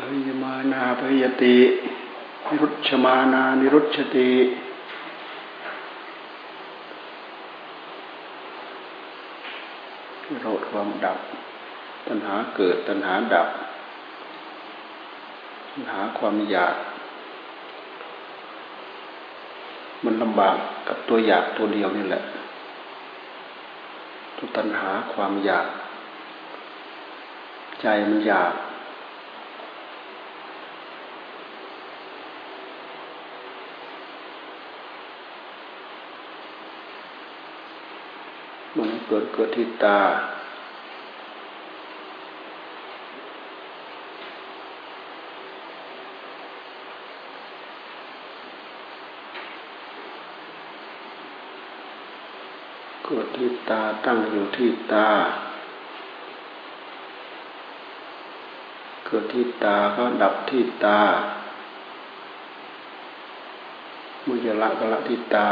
พยมานาพยตินิรุชมานานิรุชติโรดความดับ ตัณหาเกิดตัณหาดับ ตัณหาความอยาก มันลำบากกับตัวอยากตัวเดียวนี่แหละตัวตัณหาความอยาก ใจมันอยาก เกิดเกิดที่ตา เกิดที่ตาตั้งอยู่ที่ตา เกิดที่ตาก็ดับที่ตา มุจละก็ละที่ตา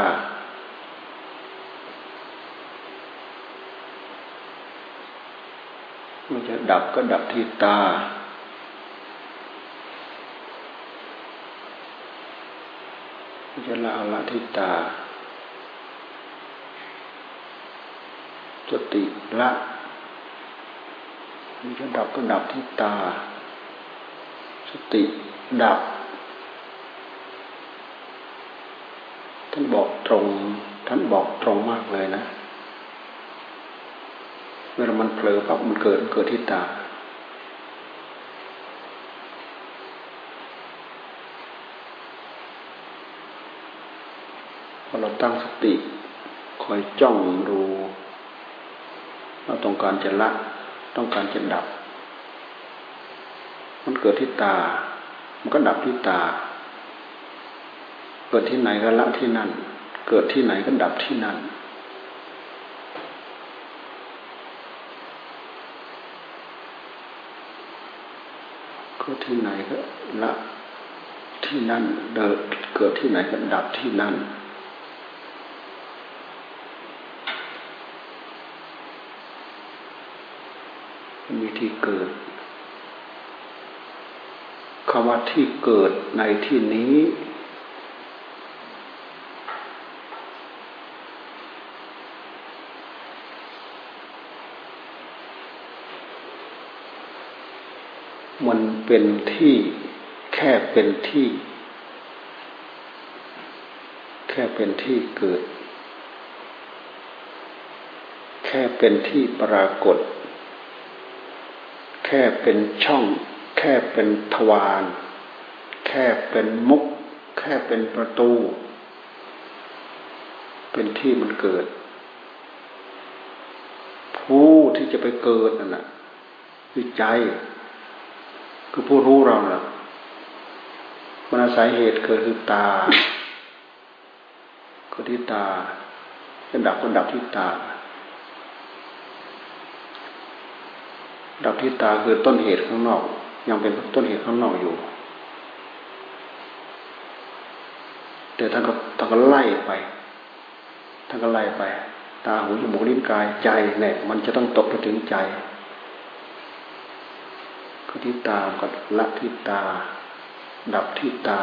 มันจะดับก็ดับที่ตา มันจะละละที่ตา สติละมันจะดับก็ดับที่ตา สติดับ ท่านบอกตรง ท่านบอกตรงมากเลยนะ วลามันเผลอปั๊บมันเกิดเกิดที่ตา พอเราตั้งสติ คอยจ้องดูเราต้องการจะละ ต้องการจะดับ มันเกิดที่ตา มันก็ดับที่ตา เกิดที่ไหนก็ละที่นั่น เกิดที่ไหนก็ดับที่นั่น กิดที่ไหนก็ละที่นั่นเดิดเกิดที่ไหนก็ดับที่นั่น มีที่เกิดคำว่าที่เกิดในที่นี้มัน เป็นที่ แค่เป็นที่ แค่เป็นที่เกิด แค่เป็นที่ปรากฏ แค่เป็นช่อง แค่เป็นทวารแค่เป็นมุก แค่เป็นประตู เป็นที่มันเกิด ผู้ที่จะไปเกิดนั่นแหละคือใจ คือผู้รู้เราเนะ่ะมันอาศัยเหตุเกิดคือตาเกิดที่ตาจะดับก็ดับที่ตา ดับที่ตาคือต้นเหตุข้างนอก ยังเป็นต้นเหตุข้างนอกอยู่ แต่ท่านก็ท่านก็ไล่ไปท่านก็ไล่ไป ตาหูจมูกลิ้นกายใจเนี่ยมันจะต้องตกไปถึงใจ ก็ที่ตาก็ละที่ตา ดับที่ตา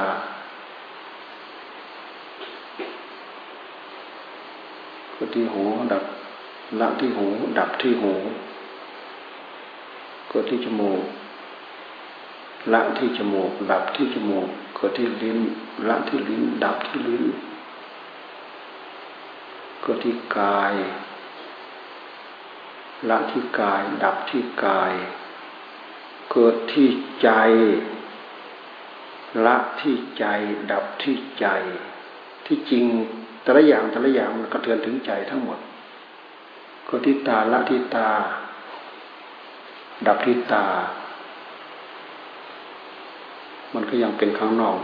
ก็ที่หูดับละที่หู ดับที่หูก็ที่จมูก ละที่จมูก ดับที่จมูกก็ที่ลิ้น ละที่ลิ้น ดับที่ลิ้นก็ที่กาย ละที่กาย ดับที่กาย เกิดที่ใจ ละที่ใจ ดับที่ใจ ที่จริงแต่ละอย่างแต่ละอย่างมันกระเทือนถึงใจทั้งหมดเกิดที่ตาละที่ตา ดับที่ตา มันก็ยังเป็นข้างนอก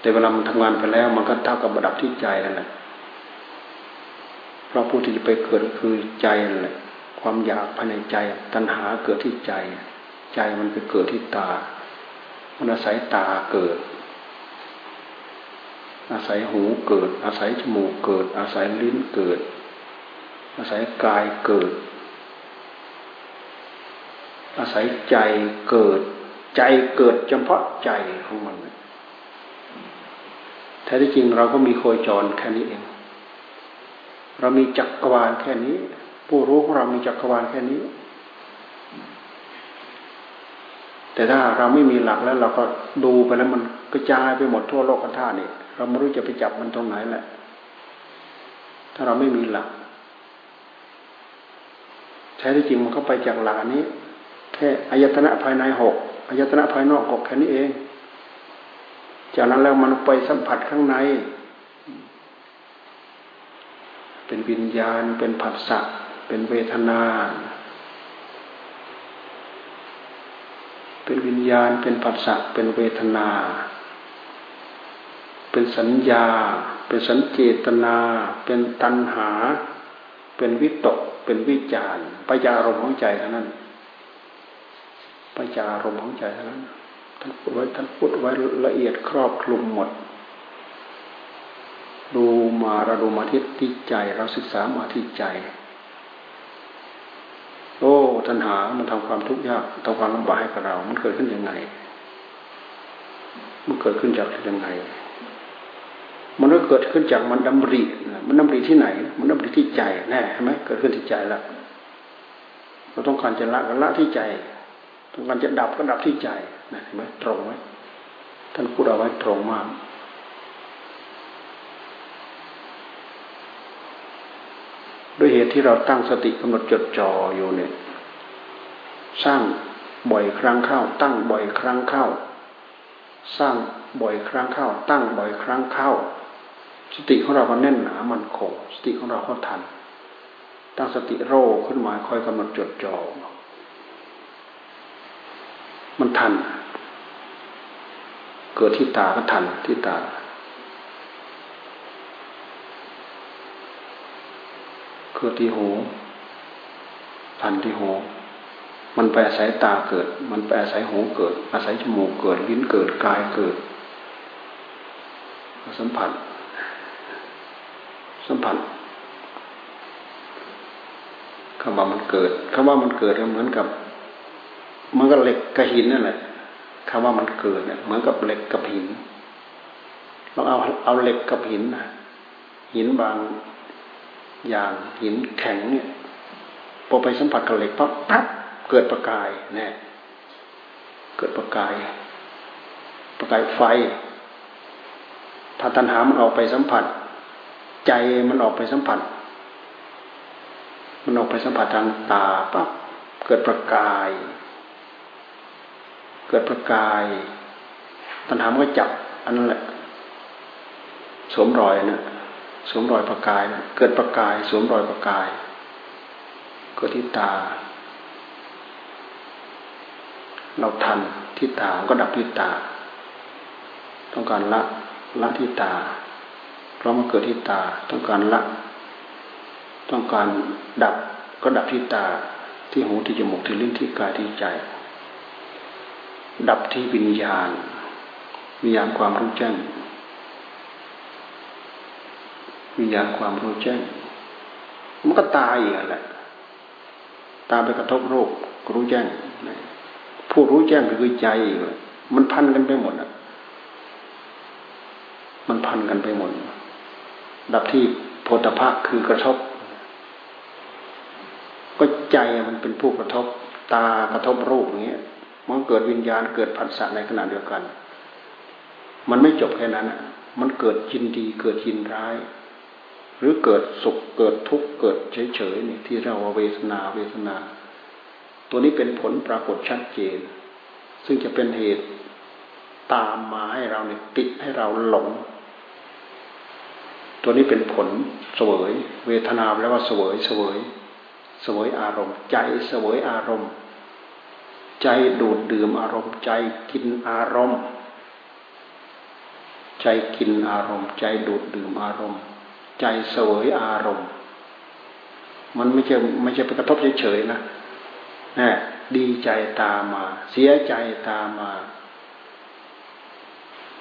แต่เวลามันทำงานไปแล้ว มันก็เท่ากับระดับที่ใจนั่นแหละเพราะผู้ที่จะไปเกิดคือใจนั่นแหละความอยากภายในใจ ตัณหาเกิดที่ใจ ใจมันไปเกิดที่ตา มันอาศัยตาเกิด อาศัยหูเกิด อาศัยจมูกเกิด อาศัยลิ้นเกิด อาศัยกายเกิด อาศัยใจเกิด ใจเกิดเฉพาะใจของมันแท้ที่จริงเราก็มีโคจรแค่นี้เอง เรามีจักรวาลแค่นี้ ผู้รู้ของเรามีจักรวาลแค่นี้ แต่ถ้าเราไม่มีหลักแล้ว เราก็ดูไปแล้วมันกระจายไปหมดทั่วโลกกันท่านี่เราไม่รู้จะไปจับมันตรงไหนแหละ ถ้าเราไม่มีหลักแท้ที่จริงมันก็ไปจากหลักนี้ แค่อายตนะภายในหกอายตนะภายนอกหกแค่นี้เอง จากนั้นแล้วมันไปสัมผัสข้างใน เป็นวิญญาณ เป็นผัสสะเป็นเวทนา เป็นวิญญาณ เป็นผัสสะเป็นเวทนา เป็นสัญญา เป็นสัญเจตนา เป็นตัณหา เป็นวิตก เป็นวิจารปัญญารมณ์ของใจเท่านั้นปัญญารมณ์ของใจเท่านั้นท่านพูดไว้ท่านพูดไว้ละเอียดครอบคลุมหมด ดูมาเราดูมาที่ที่ใจเราศึกษามาที่ใจ ตัณหา มันทำความทุกข์ยากทำความลำบากให้กับเรา มันเกิดขึ้นยังไง มันเกิดขึ้นจากยังไง มันก็เกิดขึ้นจากมันดำริมันดำริที่ไหน มันดำริที่ใจแน่ใช่ไหมเกิดขึ้นที่ใจแล้วเราต้องการจะละก็ละที่ใจ ต้องการจะดับก็ดับที่ใจนะเห็นไหมตรงไหมท่านพูดเอาไว้ตรงมากด้วยเหตุที่เราตั้งสติกำหนดจดจ่ออยู่เนี่ย สร้างบ่อยครั้งเข้า ตั้งบ่อยครั้งเข้า สร้างบ่อยครั้งเข้า ตั้งบ่อยครั้งเข้า สติของเราก็แน่นหนามันคงสติของเราก็ทัน ตั้งสติโรขึ้นมาคอยกำหนดจดจ่อมันทัน เกิดที่ตาก็ทันที่ตาเกิดที่หูทันที่หู มันไปอาศัยตาเกิด มันไปอาศัยหูเกิด อาศัยจมูกเกิด ลิ้นเกิด กายเกิด สัมผัส สัมผัสคำว่ามันเกิดคำว่ามันเกิดเหมือนกับ มันก็เหล็กกับหินนั่นแหละคำว่ามันเกิดเนี่ยเหมือนกับเหล็กกับหินเราเอาเอาเหล็กกับหินนะหินบางอย่างหินแข็งเนี่ยพอไปสัมผัสกับเหล็กปั๊บปั๊บ เกิดประกายเนี่ยเกิดประกาย ประกายไฟถ้าตัณหามันออกไปสัมผัส ใจมันออกไปสัมผัส มันออกไปสัมผัสทางตาปั๊บเกิดประกาย เกิดประกาย ตัณหามันก็จับอันนั้นแหละสวมรอยนะสวมรอยประกายนะเกิดประกายสวมรอยประกาย เกิดที่ตา เราทันที่ตาก็ดับที่ตา ต้องการละละที่ตา เพราะมันเกิดที่ตา ต้องการละ ต้องการดับก็ดับที่ตา ที่หูที่จมูกที่ลิ้นที่กายที่ใจ ดับที่วิญญาณวิญญาณความรู้แจ้งวิญญาณความรู้แจ้งมันก็ตายอีกแหละตาไปกระทบโรครู้แจ้ง ผู้รู้แจ้งคือใจ มันพันกันไปหมดอะ มันพันกันไปหมด ดับที่โพธพะคือกระทบ ก็ใจมันเป็นผู้กระทบ ตากระทบรูปอย่างเงี้ย มันเกิดวิญญาณเกิดผัสสะในขณะเดียวกัน มันไม่จบแค่นั้นมันเกิดยินดีเกิดยินร้ายหรือเกิดสุขเกิดทุกข์เกิดเฉยๆนี่ที่เราเวทนาเวทนา ตัวนี้เป็นผลปรากฏชัดเจน ซึ่งจะเป็นเหตุตามมาให้เราเนี่ยติดให้เราหลง ตัวนี้เป็นผลเสวย เวทนาแปลว่าเสวยเสวยเสวยอารมณ์ ใจเสวยอารมณ์ ใจดูดดื่มอารมณ์ ใจกินอารมณ์ ใจกินอารมณ์ ใจดูดดื่มอารมณ์ ใจเสวยอารมณ์ มันไม่ใช่ไม่ใช่ไปกระทบเฉยๆนะ นะดีใจตามมา เสียใจตามมา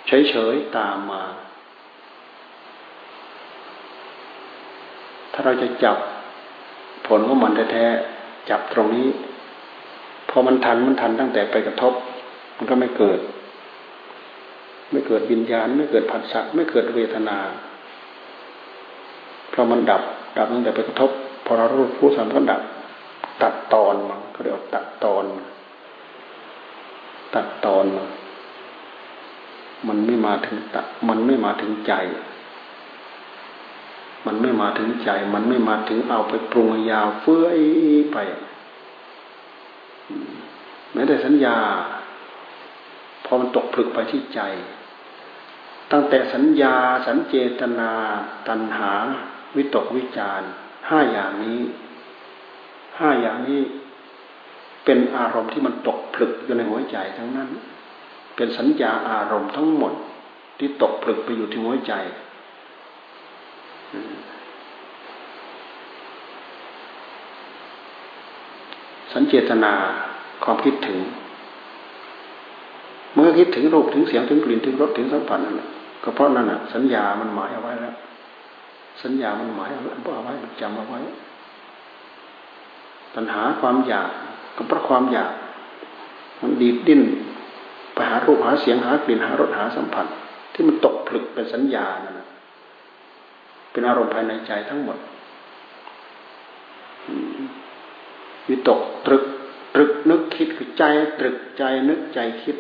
เฉยๆตามมา ถ้าเราจะจับผลของมันแท้ๆจับตรงนี้ พอมันทันมันทันตั้งแต่ไปกระทบ มันก็ไม่เกิด ไม่เกิดวิญญาณ ไม่เกิดผัสสะไม่เกิดเวทนา เพราะมันดับ ดับตั้งแต่ไปกระทบ พอเรารู้ผู้สัมก็ดับ ตัดตอนมัน เรียกตัดตอน ตัดตอน มันไม่มาถึงตัดมันไม่มาถึงใจ มันไม่มาถึงใจ มันไม่มาถึงเอาไปปรุงยาวเฟื้อยไปแม้แต่สัญญา พอมันตกผลึกไปที่ใจ ตั้งแต่สัญญา สัญเจตนา ตัณหา วิตกวิจารห้าอย่างนี้ห้าอย่างนี้ เป็นอารมณ์ที่มันตกผลึกอยู่ในหัวใจทั้งนั้น เป็นสัญญาอารมณ์ทั้งหมดที่ตกผลึกไปอยู่ที่หัวใจ สัญเจตนาความคิดถึง เมื่อคิดถึงรูปถึงเสียงถึงกลิ่นถึงรสถึงสัมผัสนั่นแหละก็เพราะนั่นแหะสัญญามันหมายเอาไว้แล้ว สัญญามันหมายเอาไว้มันจำเอาไว้ปัญหาความอยาก ก็เพราะความอยาก มันดีดดิ้นไปหารูปหาเสียงหากลิ่นหารสหาสัมผัส ที่มันตกผลึกเป็นสัญญานั่นเป็นอารมณ์ภายในใจทั้งหมดวิตกตรึกตรึกนึกคิดคือใจตรึกใจนึกใจคิด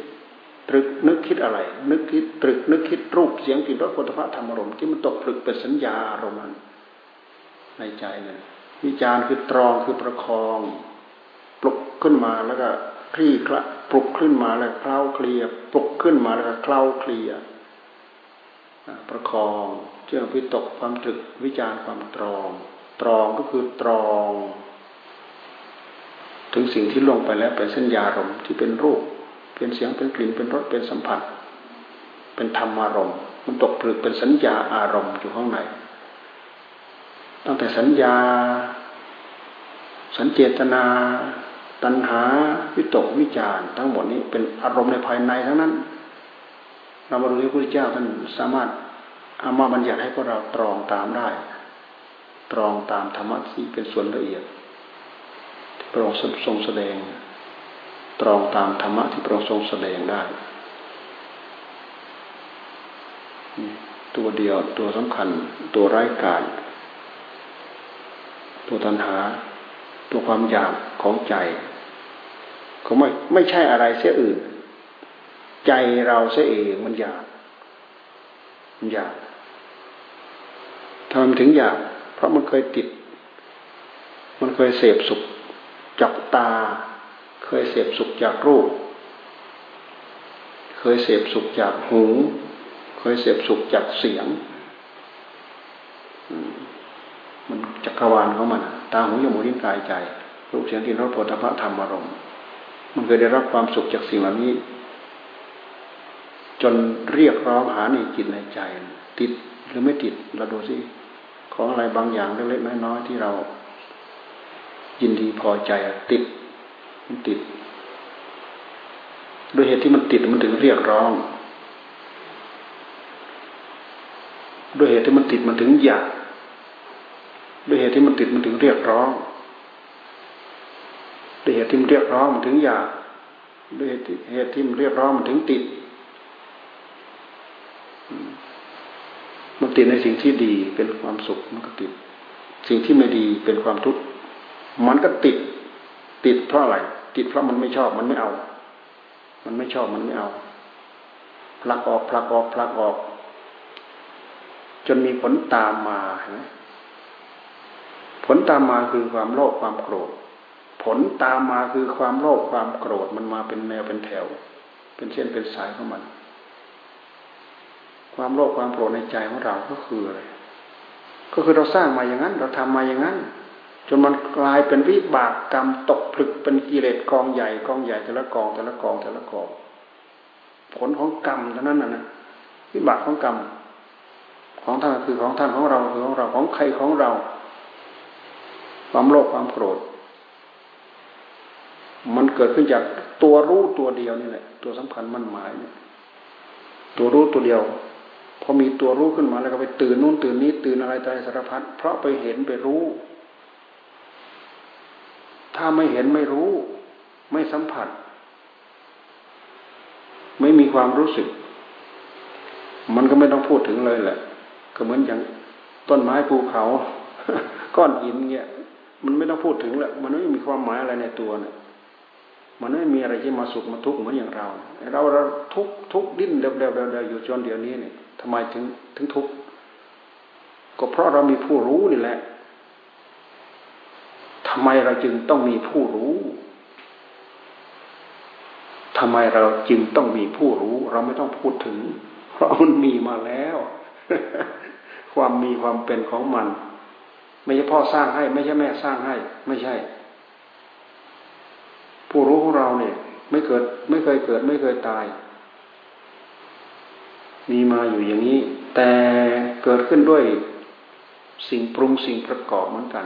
ตรึกนึกคิดอะไร นึกคิดตรึกนึกคิดรูปเสียงกลิ่นรสผลิภัณฑ์ธรรมอารมณ์ที่มันตกผลึกเป็นสัญญาอารมณ์ในใจเนี่ยวิจารคือตรองคือประคอง ปลุกขึ้นมาแล้วก็คลี่คละปลุกขึ้นมาแล้วเคล้าเคลียปลุกขึ้นมาแล้วก็เคล้าเคลียประคองเชื่อวิตกความตรึกวิจารความตรอง ตรองก็คือตรอง ถึงสิ่งที่ลงไปแล้วเป็นสัญญารมที่เป็นรูป เป็นเสียงเป็นกลิ่นเป็นรสเป็นสัมผัส เป็นธรรมารมณ์มันตกผลึกเป็นสัญญาอารมณ์อยู่ข้างในตั้งแต่สัญญา สัญเจตนา ตัณหาวิตกวิจารทั้งหมดนี้เป็นอารมณ์ในภายในทั้งนั้น เรามาดูที่พระพุทธเจ้าท่านสามารถเอามาบัญญัติให้พวกเราตรองตามได้ ตรองตามธรรมะที่เป็นส่วนละเอียดที่พระองค์ทรงแสดง ตรองตามธรรมะที่พระองค์ทรงแสดงได้ ตัวเดียวตัวสำคัญ ตัวไร้กาศตัวตัณหา ตัวความอยากของใจเขาไม่ไม่ใช่อะไรเสียอื่น ใจเราเสียเองมันอยากมันอยากทำถึงอยาก เพราะมันเคยติด มันเคยเสพสุขจากตา เคยเสพสุขจากรูป เคยเสพสุขจากหู เคยเสพสุขจากเสียง มันจักรวาลของมัน ตาหูจมูกลิ้นกายใจรูปเสียงที่รสผลิภัณฑ์ธรรมอารมณ์ มันเคยได้รับความสุขจากสิ่งเหล่านี้ จนเรียกร้องหาในจิตในใจ ติดหรือไม่ติดเราดูสิของอะไรบางอย่างเล็กๆน้อยๆที่เรา ยินดีพอใจติดมันติดด้วยเหตุที่มันติดมันถึงเรียกร้องด้วยเหตุที่มันติดมันถึงอยาก ด้วยเหตุที่มันติดมันถึงเรียกร้องด้วยเหตุที่มันเรียกร้องมันถึงอยากด้วยเหตุที่มันเรียกร้องมันถึงติด มันติดในสิ่งที่ดีเป็นความสุขมันก็ติด สิ่งที่ไม่ดีเป็นความทุกข์มันก็ติด ติดเพราะอะไร ติดเพราะมันไม่ชอบมันไม่เอา มันไม่ชอบมันไม่เอาพลักออกพลักออกพลักออก จนมีผลตามมาเห็นไหม ผลตามมาคือความโลภความโกรธ ผลตามมาคือความโลภความโกรธมันมาเป็นแนวเป็นแถว เป็นเส้นเป็นสายของมัน ความโลภความโกรธในใจของเราก็คืออะไรก็คือเราสร้างมาอย่างนั้น เราทำมาอย่างนั้น จนมันกลายเป็นวิบากกรรมตกผลึกเป็นกิเลสกองใหญ่กองใหญ่แต่ละกองแต่ละกองแต่ละกอง ผลของกรรมเท่านั้นนะวิบากของกรรม ของท่านคือของท่านของเราคือของเราของใครของเรา ความโลภความโกรธ มันเกิดขึ้นจากตัวรู้ตัวเดียวนี่แหละตัวสำคัญมั่นหมายเนี่ยตัวรู้ตัวเดียวพอมีตัวรู้ขึ้นมาแล้วก็ไปตื่นนู่นตื่นนี้ตื่นอะไรใจสารพัดเพราะไปเห็นไปรู้ ถ้าไม่เห็นไม่รู้ ไม่สัมผัส ไม่มีความรู้สึก มันก็ไม่ต้องพูดถึงเลยแหละ ก็เหมือนอย่างต้นไม้ภูเขา ก้อนหินเงี้ย มันไม่ต้องพูดถึงแหละมันไม่มีความหมายอะไรในตัวเนี่ยมันไม่มีอะไรที่มาสุขมาทุกข์เหมือนอย่างเรา เราเราทุกทุกดิ้นเดาเดาเดาเดาอยู่จนเดี๋ยวนี้เนี่ยทำไมถึงถึงทุกข์ก็เพราะเรามีผู้รู้นี่แหละทำไมเราจึงต้องมีผู้รู้ทำไมเราจึงต้องมีผู้รู้ เราไม่ต้องพูดถึง เพราะมันมีมาแล้ว ความมีความเป็นของมัน ไม่ใช่พ่อสร้างให้ ไม่ใช่แม่สร้างให้ ไม่ใช่ ผู้รู้ของเราเนี่ย ไม่เกิด ไม่เคยเกิด ไม่เคยตาย มีมาอยู่อย่างนี้ แต่เกิดขึ้นด้วยสิ่งปรุงสิ่งประกอบเหมือนกัน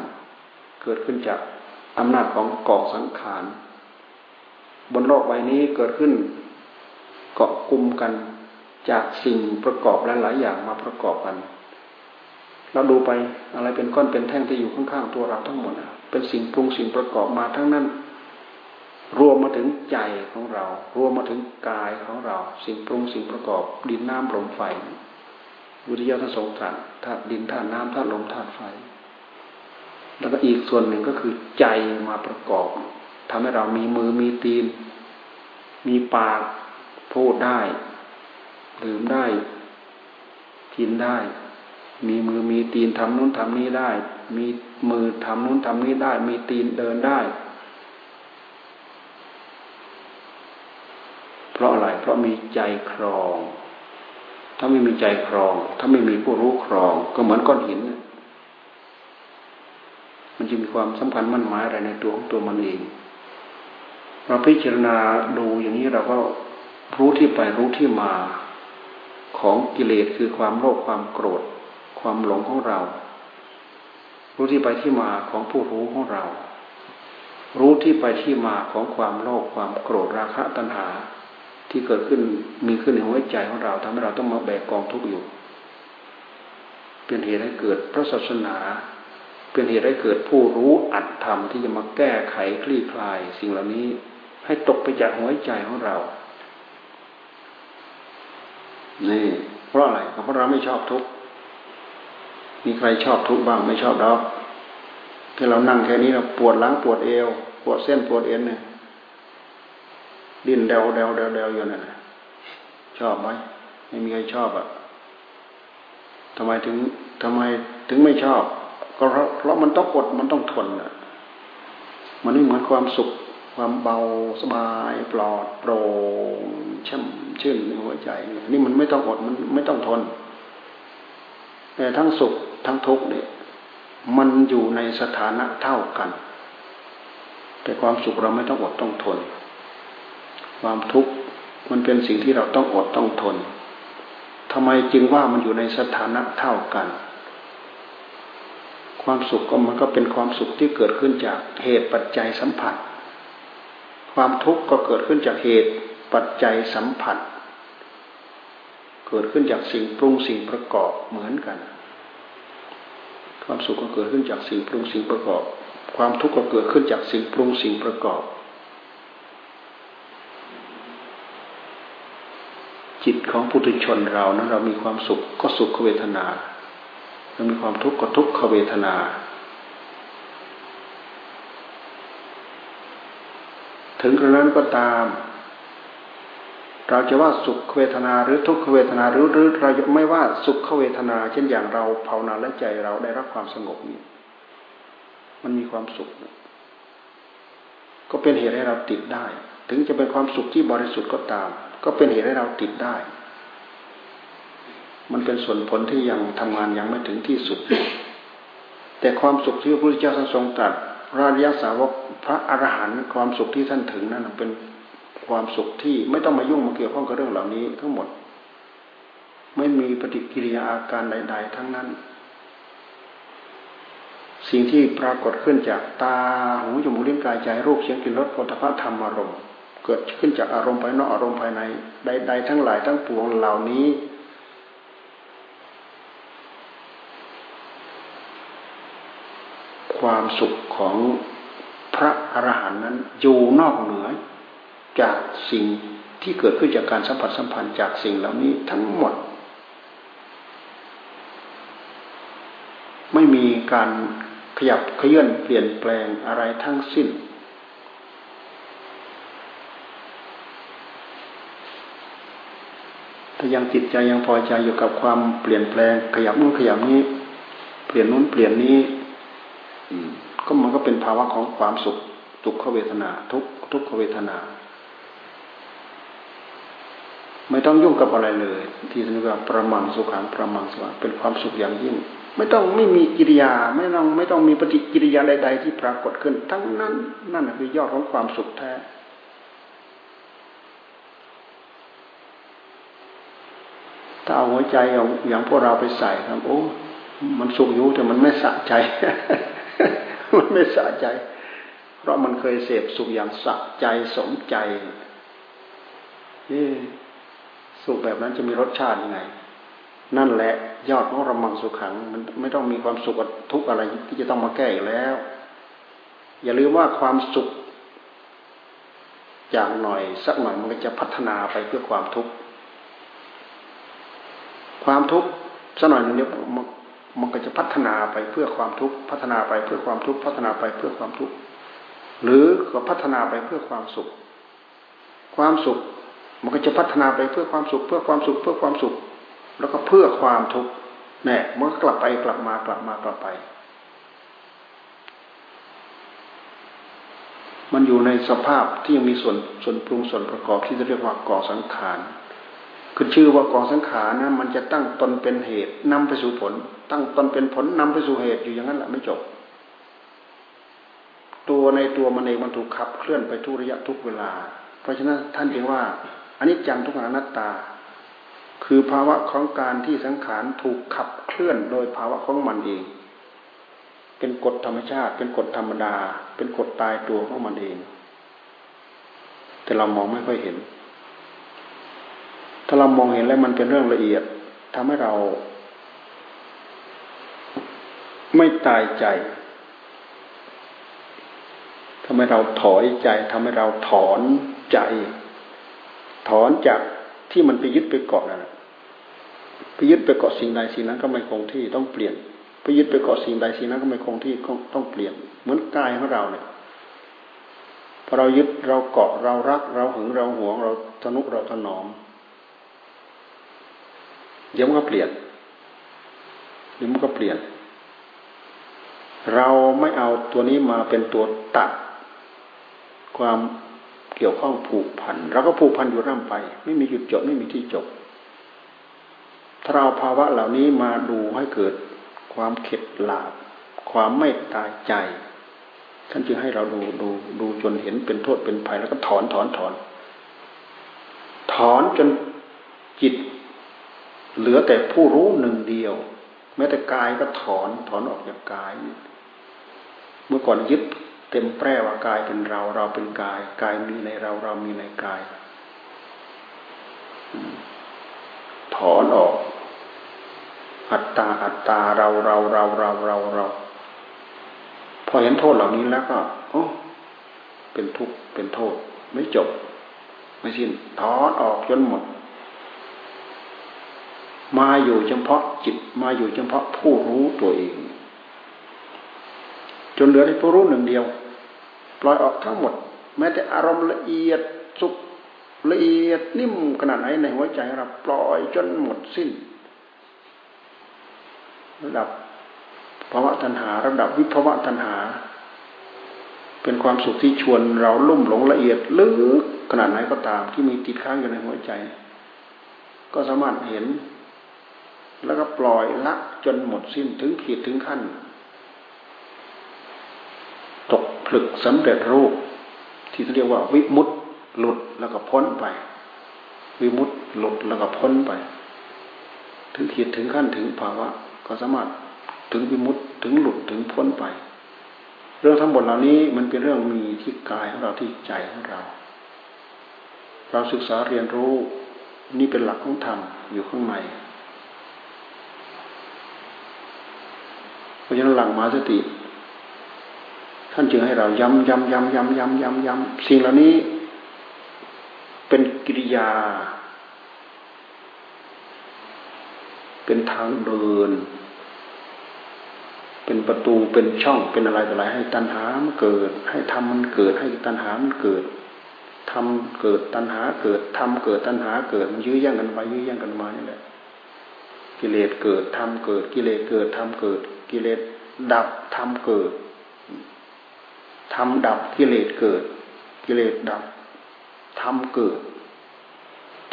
เกิดขึ้นจากอำนาจของกองสังขารบนโลกใบนี้เกิดขึ้นเกาะกลุ่มกันจากสิ่งประกอบหลายๆอย่างมาประกอบกัน เราดูไปอะไรเป็นก้อนเป็นแท่งที่อยู่ข้างๆตัวเราทั้งหมดเป็นสิ่งปรุงสิ่งประกอบมาทั้งนั้น รวมมาถึงใจของเรา รวมมาถึงกายของเรา สิ่งปรุงสิ่งประกอบดินน้ำลมไฟวิทยาทั้งสงธาตุธาตุดินธาตุน้ำธาตุลมธาตุไฟ แล้วก็อีกส่วนหนึ่งก็คือใจมาประกอบทำให้เรามีมือมีตีน มีปากพูดได้ ดื่มได้กินได้ มีมือมีตีนทำนู้นทำนี้ได้ มีมือทำนู้นทำนี้ได้ มีตีนเดินได้ เพราะอะไร เพราะมีใจครอง ถ้าไม่มีใจครอง ถ้าไม่มีผู้รู้ครอง ก็เหมือนก้อนหิน มันจะมีความสำคัญมั่นหมายอะไรในตัวของตัวมันเอง เราพิจารณาดูอย่างนี้เราก็รู้ที่ไปรู้ที่มาของกิเลสคือความโลภความโกรธ ความหลงของเรา รู้ที่ไปที่มาของผู้รู้ของเรา รู้ที่ไปที่มาของความโลภความโกรธราคะตัณหา ที่เกิดขึ้นมีขึ้นในหัวใจของเราทำให้เราต้องมาแบกกองทุกข์อยู่ เป็นเหตุให้เกิดพระศาสนา เป็นเหตุให้เกิดผู้รู้อัตธรรมที่จะมาแก้ไขคลี่คลาย สิ่งเหล่านี้ให้ตกไปจากหัวใจของเรานี่เพราะอะไรเพราะเราไม่ชอบทุกข์ มีใครชอบทุกบ้างไม่ชอบดอกที่เรานั่งแค่นี้เราปวดหลังปวดเอว ปวดเส้นปวดเอ็นเนี่ยดิ้นเดวเดวเดวเดวอยู่นั่นชอบไหมไม่มีใครชอบอะทำไมถึงทำไมถึงไม่ชอบ ก็เพราะเพราะมันต้องอดมันต้องทนอะ มันไม่เหมือนความสุข ความเบาสบายปลอดโปร่งช่ำชื่นในหัวใจนี่มันไม่ต้องอดมันไม่ต้องทน ทั้งสุขทั้งทุกข์เนี่ยมันอยู่ในสถานะเท่ากัน แต่ความสุขเราไม่ต้องอดต้องทน ความทุกข์มันเป็นสิ่งที่เราต้องอดต้องทนทำไมจึงว่ามันอยู่ในสถานะเท่ากัน ความสุขก็มันก็เป็นความสุขที่เกิดขึ้นจากเหตุปัจจัยสัมผัส ความทุกข์ก็เกิดขึ้นจากเหตุปัจจัยสัมผัส เกิดขึ้นจากสิ่งปรุงสิ่งประกอบเหมือนกัน ความสุขก็เกิดขึ้นจากสิ่งปรุงสิ่งประกอบ ความทุกข์ก็เกิดขึ้นจากสิ่งปรุงสิ่งประกอบ จิตของปุถุชนเรานะเรามีความสุขก็สุขเวทนา เรามีความทุกข์ก็ทุกขเวทนาถึงกระนั้นก็ตาม เราจะว่าสุขเวทนาหรือทุกขเวทนาหรือหรือเราไม่ว่าสุขเวทนา เช่นอย่างเราภาวนาและใจเราได้รับความสงบนี้มันมีความสุข ก็เป็นเหตุให้เราติดได้ ถึงจะเป็นความสุขที่บริสุทธิ์ก็ตาม ก็เป็นเหตุให้เราติดได้ มันเป็นส่วนผลที่ยังทำงานยังไม่ถึงที่สุด แต่ความสุขที่พระพุทธเจ้าทรงตรัสราชยสาวกพระอรหันต์ความสุขที่ท่านถึงนั้นเป็น ความสุขที่ไม่ต้องมายุ่งมาเกี่ยวข้องกับเรื่องเหล่านี้ ทั้งหมด ไม่มีปฏิกิริยาอาการใด ๆ ทั้งนั้น สิ่งที่ปรากฏขึ้นจากตาหูจมูกลิ้นกายใจรูปเสียงกลิ่นรสผลิภัณฑ์ธรรมอารมณ์ เกิดขึ้นจากอารมณ์ภายนอกอารมณ์ภายใน ใด ๆ ทั้งหลายทั้งปวงเหล่านี้ความสุขของพระอรหันต์นั้นอยู่นอกเหนือ จากสิ่งที่เกิดขึ้นจากการสัมผัสสัมพันธ์จากสิ่งเหล่านี้ทั้งหมด ไม่มีการขยับขยื่นเปลี่ยนแปลงอะไรทั้งสิ้น ถ้ายังจิตใจยังพอใจอยู่กับความเปลี่ยนแปลง ขยับนู้นขยับนี้ เปลี่ยนนู้นเปลี่ยนนี้ก็มันก็เป็นภาวะของความสุขทุกขเวทนา ทุกทุกขเวทนา ไม่ต้องยุ่งกับอะไรเลย ที่เรียกว่าประมังสุขังประมังสวะเป็นความสุขอย่างยิ่ง ไม่ต้องไม่มีกิริยาไม่ต้องไม่ต้องมีปฏิกิริยาใด ๆ ที่ปรากฏขึ้น ทั้งนั้นนั่นคือยอดของความสุขแท้ถ้าเอาหัวใจอย่างอย่างพวกเราไปใส่ครับโอ้ มันสุขอยู่แต่มันไม่สะใจ มันไม่สะใจ เพราะมันเคยเสพสุขอย่างสะใจสมใจนี่ สุขแบบนั้นจะมีรสชาติยังไง นั่นแหละยอดของระมังสุขขัง มันไม่ต้องมีความสุขทุกอะไรที่จะต้องมาแก้อีกแล้ว อย่าลืมว่าความสุขอย่างหน่อย สักหน่อยมันก็จะพัฒนาไปเพื่อความทุกข์ความทุกข์สักหน่อยนึงเดียวมันก็จะพัฒนาไปเพื่อความทุกข์พัฒนาไปเพื่อความทุกข์พัฒนาไปเพื่อความทุกข์หรือก็พัฒนาไปเพื่อความสุข ความสุข มันก็จะพัฒนาไปเพื่อความสุข เพื่อความสุขเพื่อความสุข แล้วก็เพื่อความทุกข์แน่มันก็กลับไปกลับมากลับมากลับไป มันอยู่ในสภาพที่ยังมีส่วนส่วนปรุงส่วนประกอบที่จะเรียกว่าก่อสังขารคือชื่อว่ากองสังขารนะมันจะตั้งตนเป็นเหตุนำไปสู่ผล ตั้งตนเป็นผลนำไปสู่เหตุอยู่อย่างนั้นแหละไม่จบ ตัวในตัวมันเองมันถูกขับเคลื่อนไปทุกระยะทุกเวลา เพราะฉะนั้นท่านจึงว่า อันนี้จังทุกขังอนัตตา คือภาวะของการที่สังขารถูกขับเคลื่อนโดยภาวะของมันเอง เป็นกฎธรรมชาติ เป็นกฎธรรมดา เป็นกฎตายตัวของมันเอง แต่เรามองไม่ค่อยเห็น ถ้าเรามองเห็นแล้วมันเป็นเรื่องละเอียดทำให้เรา ไม่ตายใจทำให้เราถอยใจทำให้เราถอนใจ ถอนจากที่มันไปยึดไปเกาะนั่นแหละไปยึดไปเกาะสิ่งใดสิ่งนั้นก็ไม่คงที่ต้องเปลี่ยนไปยึดไปเกาะสิ่งใดสิ่งนั้นก็ไม่คงที่ต้องเปลี่ยน เหมือนกายของเราเนี่ยพอเรายึดเราเกาะเรารัก เราหึงเราหวง เราทนุเราถนอม เดี๋ยวมันก็เปลี่ยนเดี๋ยวมันก็เปลี่ยน เราไม่เอาตัวนี้มาเป็นตัวตัดความ กี่ยวข้องผูกพันเราก็ผูกพันอยู่ร่ำไป ไม่มีหยุดจบไม่มีที่จบ ถ้าเราภาวะเหล่านี้มาดูให้เกิดความเข็ดหลาบ ความไม่ตายใจ ท่านจึงให้เราดูดูดูจนเห็นเป็นโทษเป็นภัยแล้วก็ถอนถอนถอน ถอนจนจิต เหลือแต่ผู้รู้หนึ่งเดียว แม้แต่กายก็ถอนถอนออกจากกาย เมื่อก่อนยึด เต็มแปร่ว่ากายเป็นเรา เราเป็นกาย กายมีในเราเรามีในกาย ถอนออก อัตตาอัตตาเราเราเราเราเราเราพอเห็นโทษเหล่านี้แล้วก็โอ้เป็นทุกข์เป็นโทษ ไม่จบ ไม่สิ้นถอนออกจนหมด มาอยู่เฉพาะจิตมาอยู่เฉพาะผู้รู้ตัวเองจนเหลือในผู้รู้หนึ่งเดียว ปล่อยออกทั้งหมด แม้แต่อารมณ์ละเอียดสุขละเอียดนิ่มขนาดไหนในหัวใจเราปล่อยจนหมดสิ้น ระดับภาวะตัณหา ระดับวิภาวะตัณหา เป็นความสุขที่ชวนเราลุ่มหลงละเอียดลึกขนาดไหนก็ตาม ที่มีติดค้างอยู่ในหัวใจ ก็สามารถเห็น แล้วก็ปล่อยละจนหมดสิ้นถึงขีดถึงขั้น ตกผลึกสำเร็จรูป ที่เรียกว่าวิมุตต์หลุดแล้วก็พ้นไป วิมุตต์หลุดแล้วก็พ้นไป ถึงขีดถึงขั้นถึงภาวะ ก็สามารถถึงวิมุตต์ถึงหลุดถึงพ้นไป เรื่องทั้งหมดเหล่านี้มันเป็นเรื่องมีที่กายของเราที่ใจของเรา เราศึกษาเรียนรู้นี่เป็นหลักของธรรมอยู่ข้างในเพราะฉะนั้นหลังมาสติ ท่านจึงให้เราย้ำย้ำย้ำย้ำย้ำย้ำย้ำสิ่งเหล่านี้เป็นกิริยา เป็นทางเดิน เป็นประตูเป็นช่องเป็นอะไรต่ออะไรให้ตัณหามันเกิด ให้ทำมันเกิด ให้ตัณหามันเกิดทำเกิดตัณหาเกิดทำเกิดตัณหาเกิดมันยื้อแย่งกันไปยื้อแย่งกันมานี่แหละกิเลสเกิดทำเกิด กิเลสเกิดทำเกิด กิเลสดับทำเกิด ทำดับกิเลสเกิด กิเลสดับทำเกิด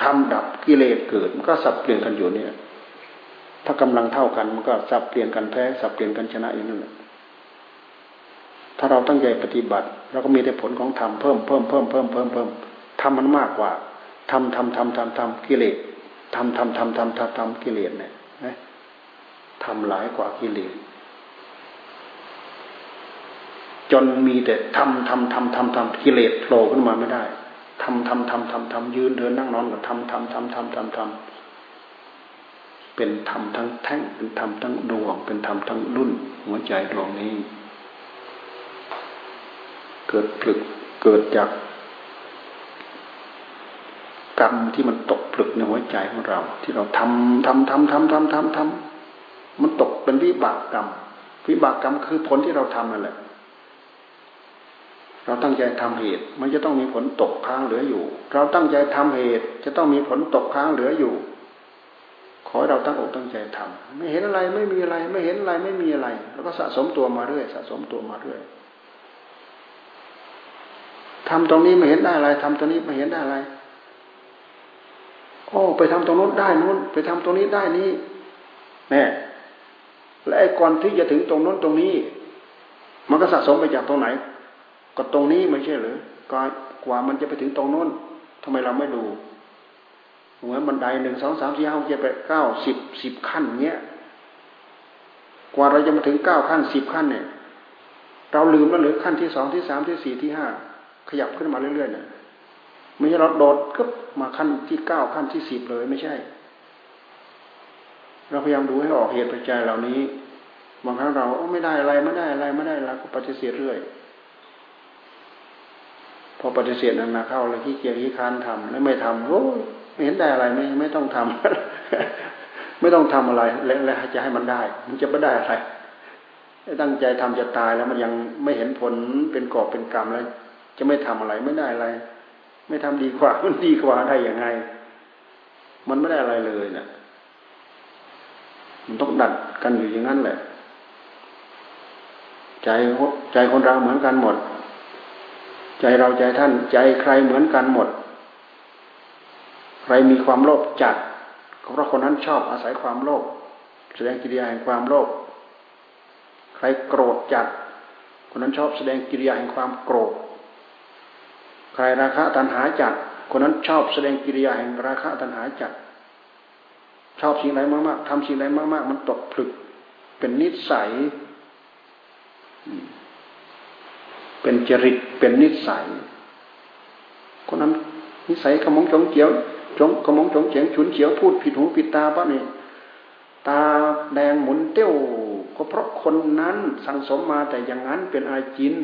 ทำดับกิเลสเกิด มันก็สับเปลี่ยนกันอยู่เนี่ย ถ้ากำลังเท่ากันมันก็สับเปลี่ยนกันแพ้สับเปลี่ยนกันชนะอย่างนั้นแหละถ้าเราตั้งใจปฏิบัติเราก็มีแต่ผลของธรรมเพิ่มเพิ่มเพิ่มเพิ่มเพิ่มเพิ่มทำมันมากกว่าทำทำทำทำทำกิเลสทำทำทำทำทำทำกิเลสเนี่ยทำหลายกว่ากิเลส จนมีแต่ทำทำทำทำทำกิเลสโผล่ขึ้นมาไม่ได้ทำทำทำทำทำยืนเดินนั่งนอนก็ทำทำทำทำทำทำเป็นธรรมทั้งแท่งเป็นธรรมทั้งดวง เป็นธรรมทั้งรุ่น หัวใจดวงนี้ เกิดผลึกเกิดจากกรรมที่มันตกผลึกในหัวใจของเรา ที่เราทำทำทำทำทำทำทำมันตกเป็นวิบากกรรม วิบากกรรมคือผลที่เราทำนั่นแหละ เราตั้งใจทำเหตุ มันจะต้องมีผลตกค้างเหลืออยู่ เราตั้งใจทำเหตุ จะต้องมีผลตกค้างเหลืออยู่ ขอให้เราตั้งอกตั้งใจทำไม่เห็นอะไรไม่มีอะไร ไม่เห็นอะไรไม่มีอะไร แล้วก็สะสมตัวมาเรื่อยสะสมตัวมาเรื่อยทำตรงนี้ไม่เห็นได้อะไรทำตรงนี้ไม่เห็นได้อะไรโอ้ไปทำตรงนู้นได้นู้น ไปทำตรงนี้ได้นี้แน่และไอ้ก่อนที่จะถึงตรงนู้นตรงนี้ มันก็สะสมไปจากตรงไหน ก็ตรงนี้ไม่ใช่หรือก่กว่ามันจะไปถึงตรงโน้นทำไมเราไม่ดูเหมือนบันไดหนึ่งสองสามสี่ห้าหกเจ็ดแปดเก้าสิบสิบขั้นเงี้ย กว่าเราจะมาถึงเก้าขั้นสิบขั้นเนี่ย เราลืมแล้วหรือขั้นที่สองที่สามที่สี่ที่ห้าขยับขึ้นมาเรื่อยๆเนี่ยไม่ใช่เราโดดก็มาขั้นที่เก้าขั้นที่สิบเลยไม่ใช่ เราพยายามดูให้ออกเหตุปัจจัยเหล่านี้ บางครั้งเราไม่ได้อะไรไม่ได้อะไรไม่ได้แล้วก็ปฏิเสธเรื่อย พอปฏิเสธนั้นนะเข้าแล้วขี้เกียจขี้คานทำแล้วไม่ทำโอ้ไม่เห็นได้อะไรไม่ไม่ต้องทำไม่ต้องทำอะไร แล้วจะให้มันได้ มันจะไม่ได้อะไรตั้งใจทำจะตายแล้วมันยังไม่เห็นผลเป็นกอบเป็นกรรมแล้ว จะไม่ทำอะไรไม่ได้อะไร ไม่ทำดีกว่ามันดีกว่าได้ยังไง มันไม่ได้อะไรเลยเนะ่ะ มันต้องดัดกันอยู่อย่างนั้นแหละ ใจใจคนเราเหมือนกันหมด ใจเราใจท่านใจใครเหมือนกันหมด ใครมีความโลภจัดเพราะคนนั้นชอบอาศัยความโลภแสดงกิริยาแห่งความโลภใครโกรธจัด คนนั้นชอบแสดงกิริยาแห่งความโกรธ ใครราคะตัณหาจัด คนนั้นชอบแสดงกิริยาแห่งราคะตัณหาจัด ชอบสิ่งใดมากๆทำสิ่งใดมากๆ มันตกผลึกเป็นนิสัย เป็นจริตเป็นนิสัยคนนั้นนิสัยขมงจงเจียวจงขมงจงเฉียงฉุนเฉียวพูดผิดหูผิดตาปะนี่ตาแดงหมุนเตี้ยวก็เพราะคนนั้นสั่งสมมาแต่อย่างนั้นเป็นอาจิน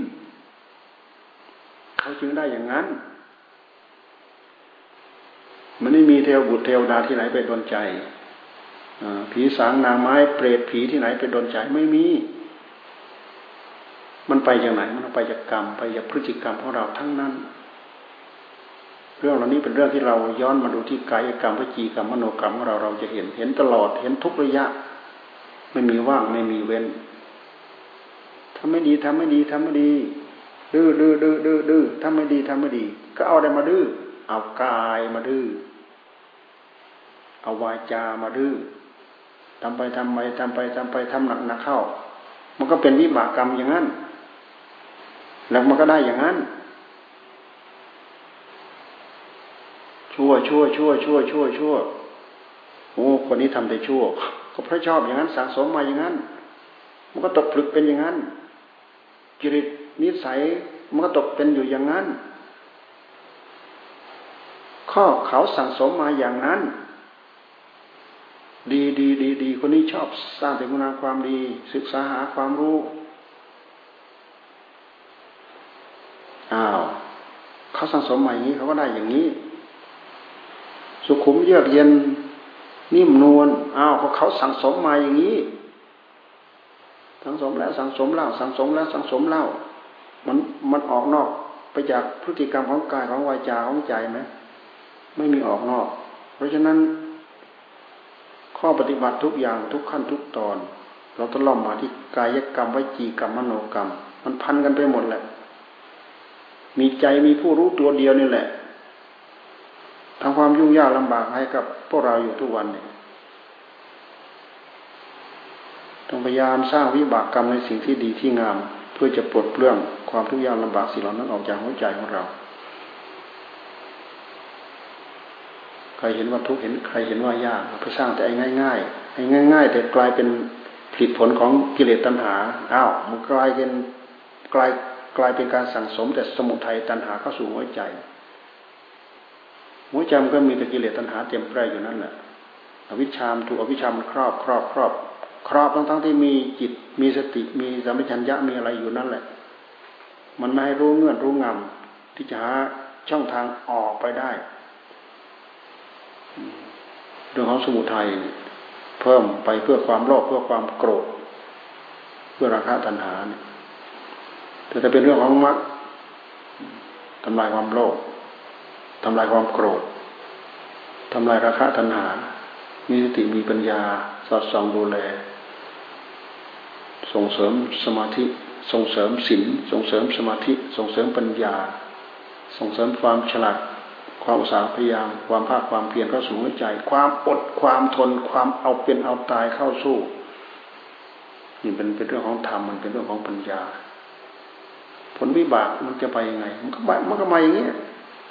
เขาจึงได้อย่างนั้น มันไม่มีเทวบุตรเทวดาที่ไหนไปโดนใจผีสางนางไม้เปรตผีที่ไหนไปโดนใจไม่มี มันไปจากไหน มันไปจากกรรม ไปจากพฤติกรรมของเราทั้งนั้น เรื่องเหล่านี้เป็นเรื่องที่เราย้อนมาดูที่กายกรรมวิจีกรรมมโนกรรมของเราเราจะเห็นเห็นตลอดเห็นทุกระยะ ไม่มีว่างไม่มีเว้นทำไม่ดีทำไม่ดีทำไม่ดี ดื้อดื้อดื้อดื้อดื้อทำไม่ดีทำไม่ดี ก็เอาอะไรมาดื้อเอากายมาดื้อเอาวาจามาดื้อทำไปทำไปทำไปทำไปทำหนักหนักเข้า มันก็เป็นวิบากกรรมอย่างนั้น แล้วมันก็ได้อย่างนั้น ชั่วชั่วชั่วชั่วชั่วชั่วโอ้คนนี้ทำแต่ชั่ว ก็เพราะชอบอย่างนั้นสะสมมาอย่างนั้น มันก็ตกผลึกเป็นอย่างนั้นจริตนิสัยมันก็ตกเป็นอยู่อย่างนั้น ข้อเขาสั่งสมมาอย่างนั้น ดีดีดีดีคนนี้ชอบสร้างแต่คุณงามความดี ศึกษาหาความรู้อ้าว เขาสังสมมาอย่างนี้เขาก็ได้อย่างนี้ สุขุมเยือกเย็นนิ่มนวลอ้าวเขาสังสมมาอย่างนี้ สังสมแล้วสังสมเล่าสังสมแล้วสังสมเล่า มันมันออกนอกไปจากพฤติกรรมของกายของวาจาของใจไหมไม่มีออกนอก เพราะฉะนั้น ข้อปฏิบัติทุกอย่างทุกขั้นทุกตอน เราต้องล่อมมาที่กายกรรมวิจีกรรมมโนกรรม มันพันกันไปหมดแหละ มีใจมีผู้รู้ตัวเดียวนี่แหละทำความยุ่งยากลำบากให้กับพวกเราอยู่ทุกวันเนี่ยต้องพยายามสร้างวิบากกรรมในสิ่งที่ดีที่งาม เพื่อจะปลดเปลื้องความทุกข์ยากลำบากสิ่งเหล่านั้นออกจากหัวใจของเราใครเห็นว่าทุกข์เห็นใครเห็นว่ายากไปสร้างแต่ไอ้ง่ายๆไอ้ง่าย ๆ แต่กลายเป็นผลผลของกิเลสตัณหาอ้าวมันกลายเป็นกลาย กลายเป็นการสั่งสมแต่สมุทัยตัณหาเข้าสู่หัวใจ หัวใจมันก็มีแต่กิเลสตัณหาเต็มแปร่อยู่นั่นแหละอวิชชามถูกอวิชชามครอบครอบครอบ ครอบทั้งทั้งที่มีจิตมีสติมีสัมปชัญญะมีอะไรอยู่นั่นแหละ มันไม่ให้รู้เงื่อนรู้งำที่จะหาช่องทางออกไปได้เรื่องของสมุทัยเพิ่มไปเพื่อความโลภเพื่อความโกรธเพื่อราคะตัณหาเนี่ย แต่ถ้าเป็นเรื่องของมรรคทำลายความโลภทำลายความโกรธทำลายราคะตัณหา มีสติมีปัญญา สอดส่องดูแล ส่งเสริมสมาธิ ส่งเสริมศีล ส่งเสริมสมาธิ ส่งเสริมปัญญา ส่งเสริมความฉลาด ความอุตสาหพยายาม ความภาคความเพียรเข้าสู่หัวใจ ความอด ความทน ความเอาเป็นเอาตายเข้าสู้ นี่เป็นเป็นเรื่องของธรรม มันเป็นเรื่องของปัญญา ผลวิบากมันจะไปยังไง มันก็มันก็มาอย่างนี้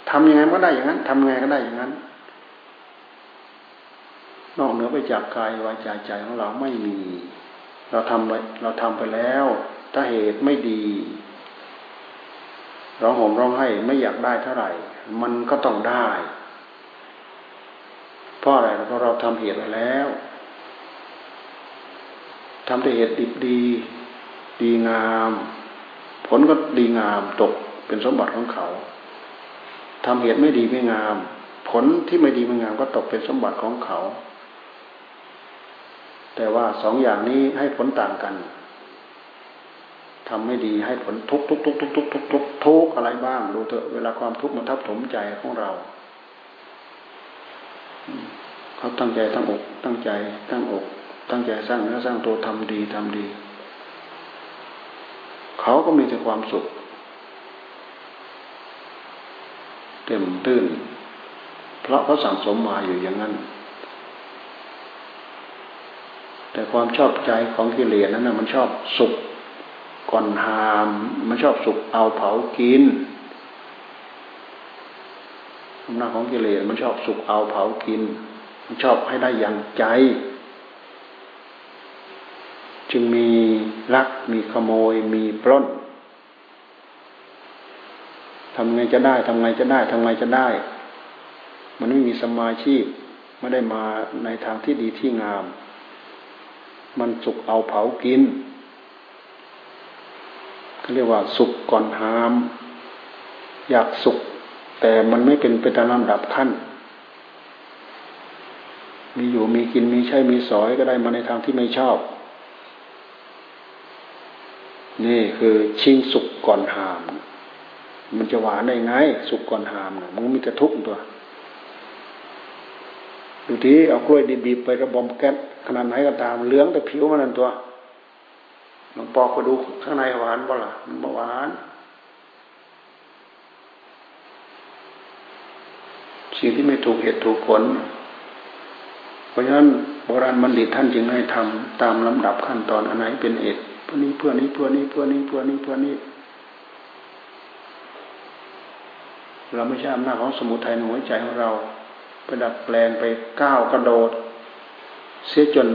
ทำยังไงก็ได้อย่างนั้นทำยังไงก็ได้อย่างนั้น นอกเหนือไปจากกายวาจาใจของเราไม่มี เราทำไปเราทำไปแล้ว ถ้าเหตุไม่ดีร้องห่มร้องไห้ไม่อยากได้เท่าไหร่ มันก็ต้องได้เพราะอะไรเพราะเราทำเหตุไปแล้วทำแต่เหตุดีดีดีงาม ลก็ดีงามตกเป็นสมบัติของเขาทำเหตุไม่ดีไม่งาม ผลที่ไม่ดีไม่งามก็ตกเป็นสมบัติของเขา แต่ว่าสองอย่างนี้ให้ผลต่างกันทำไม่ดีให้ผลทุกทุกทุกทุกทุกทุกทุกทุกอะไรบ้างดูเถอะเวลาความทุกข์มันทับถมใจของเราเขาตั้งใจตั้งอก ตั้งใจ ตั้งอก ตั้งใจสร้างเนื้อสร้างตัวทำดีทำดี เขาก็มีแต่ความสุข เต็มตื้นเพราะเขาสั่งสมมาอยู่อย่างนั้น แต่ความชอบใจของกิเลสนั้นนะมันชอบสุกก่อนหาม มันชอบสุกเอาเผากินอำนาจของกิเลสมันชอบสุกเอาเผากิน มันชอบให้ได้อย่างใจ จึงมี ลัก มีขโมย มีปล้นทำไงจะได้ทำไงจะได้ทำไงจะได้ มันไม่มีสมาชีพไม่ได้มาในทางที่ดีที่งาม มันสุกเอาเผากินเขาเรียกว่าสุกก่อนหาม อยากสุกแต่มันไม่เป็นไปตามลำดับขั้น มีอยู่มีกินมีใช้มีสอยก็ได้มาในทางที่ไม่ชอบ นี่คือชิงสุกก่อนหาม มันจะหวานได้ไง สุกก่อนหามมันมีแต่ทุกข์ตัว ดูทีเอากล้วยดีๆไประบอมแก๊สขนาดไหนก็ตามเหลืองแต่ผิวมันนั่นตัวลองปอกไปดูข้างในหวานบ่ล่ะมันหวานสิ่งที่ไม่ถูกเหตุถูกผล เพราะฉะนั้นโบราณบัณฑิตท่านจึงให้ทำตามลำดับขั้นตอนอันไหนเป็นเหตุ พื่อนี้เพื่อนี้เพื่อนี้เพื่อนี้เพื่อนี้เพื่อนี้ เราไม่ใช่อำนาจของสมุทัยในหัวใจของเราไปดัดแปลงไปก้าวกระโดด เสียจน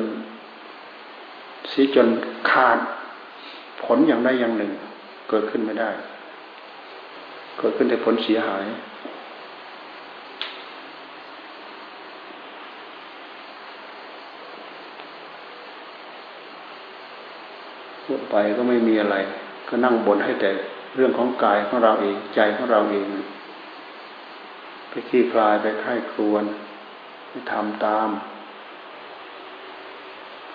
เสียจนขาดผลอย่างใดอย่างหนึ่ง เกิดขึ้นไม่ได้ เกิดขึ้นแต่ผลเสียหาย ไปก็ไม่มีอะไร ก็นั่งบนให้แต่เรื่องของกายของเราเองใจของเราเอง ไปขี้คลายไปไข้ครวนให้ทำตาม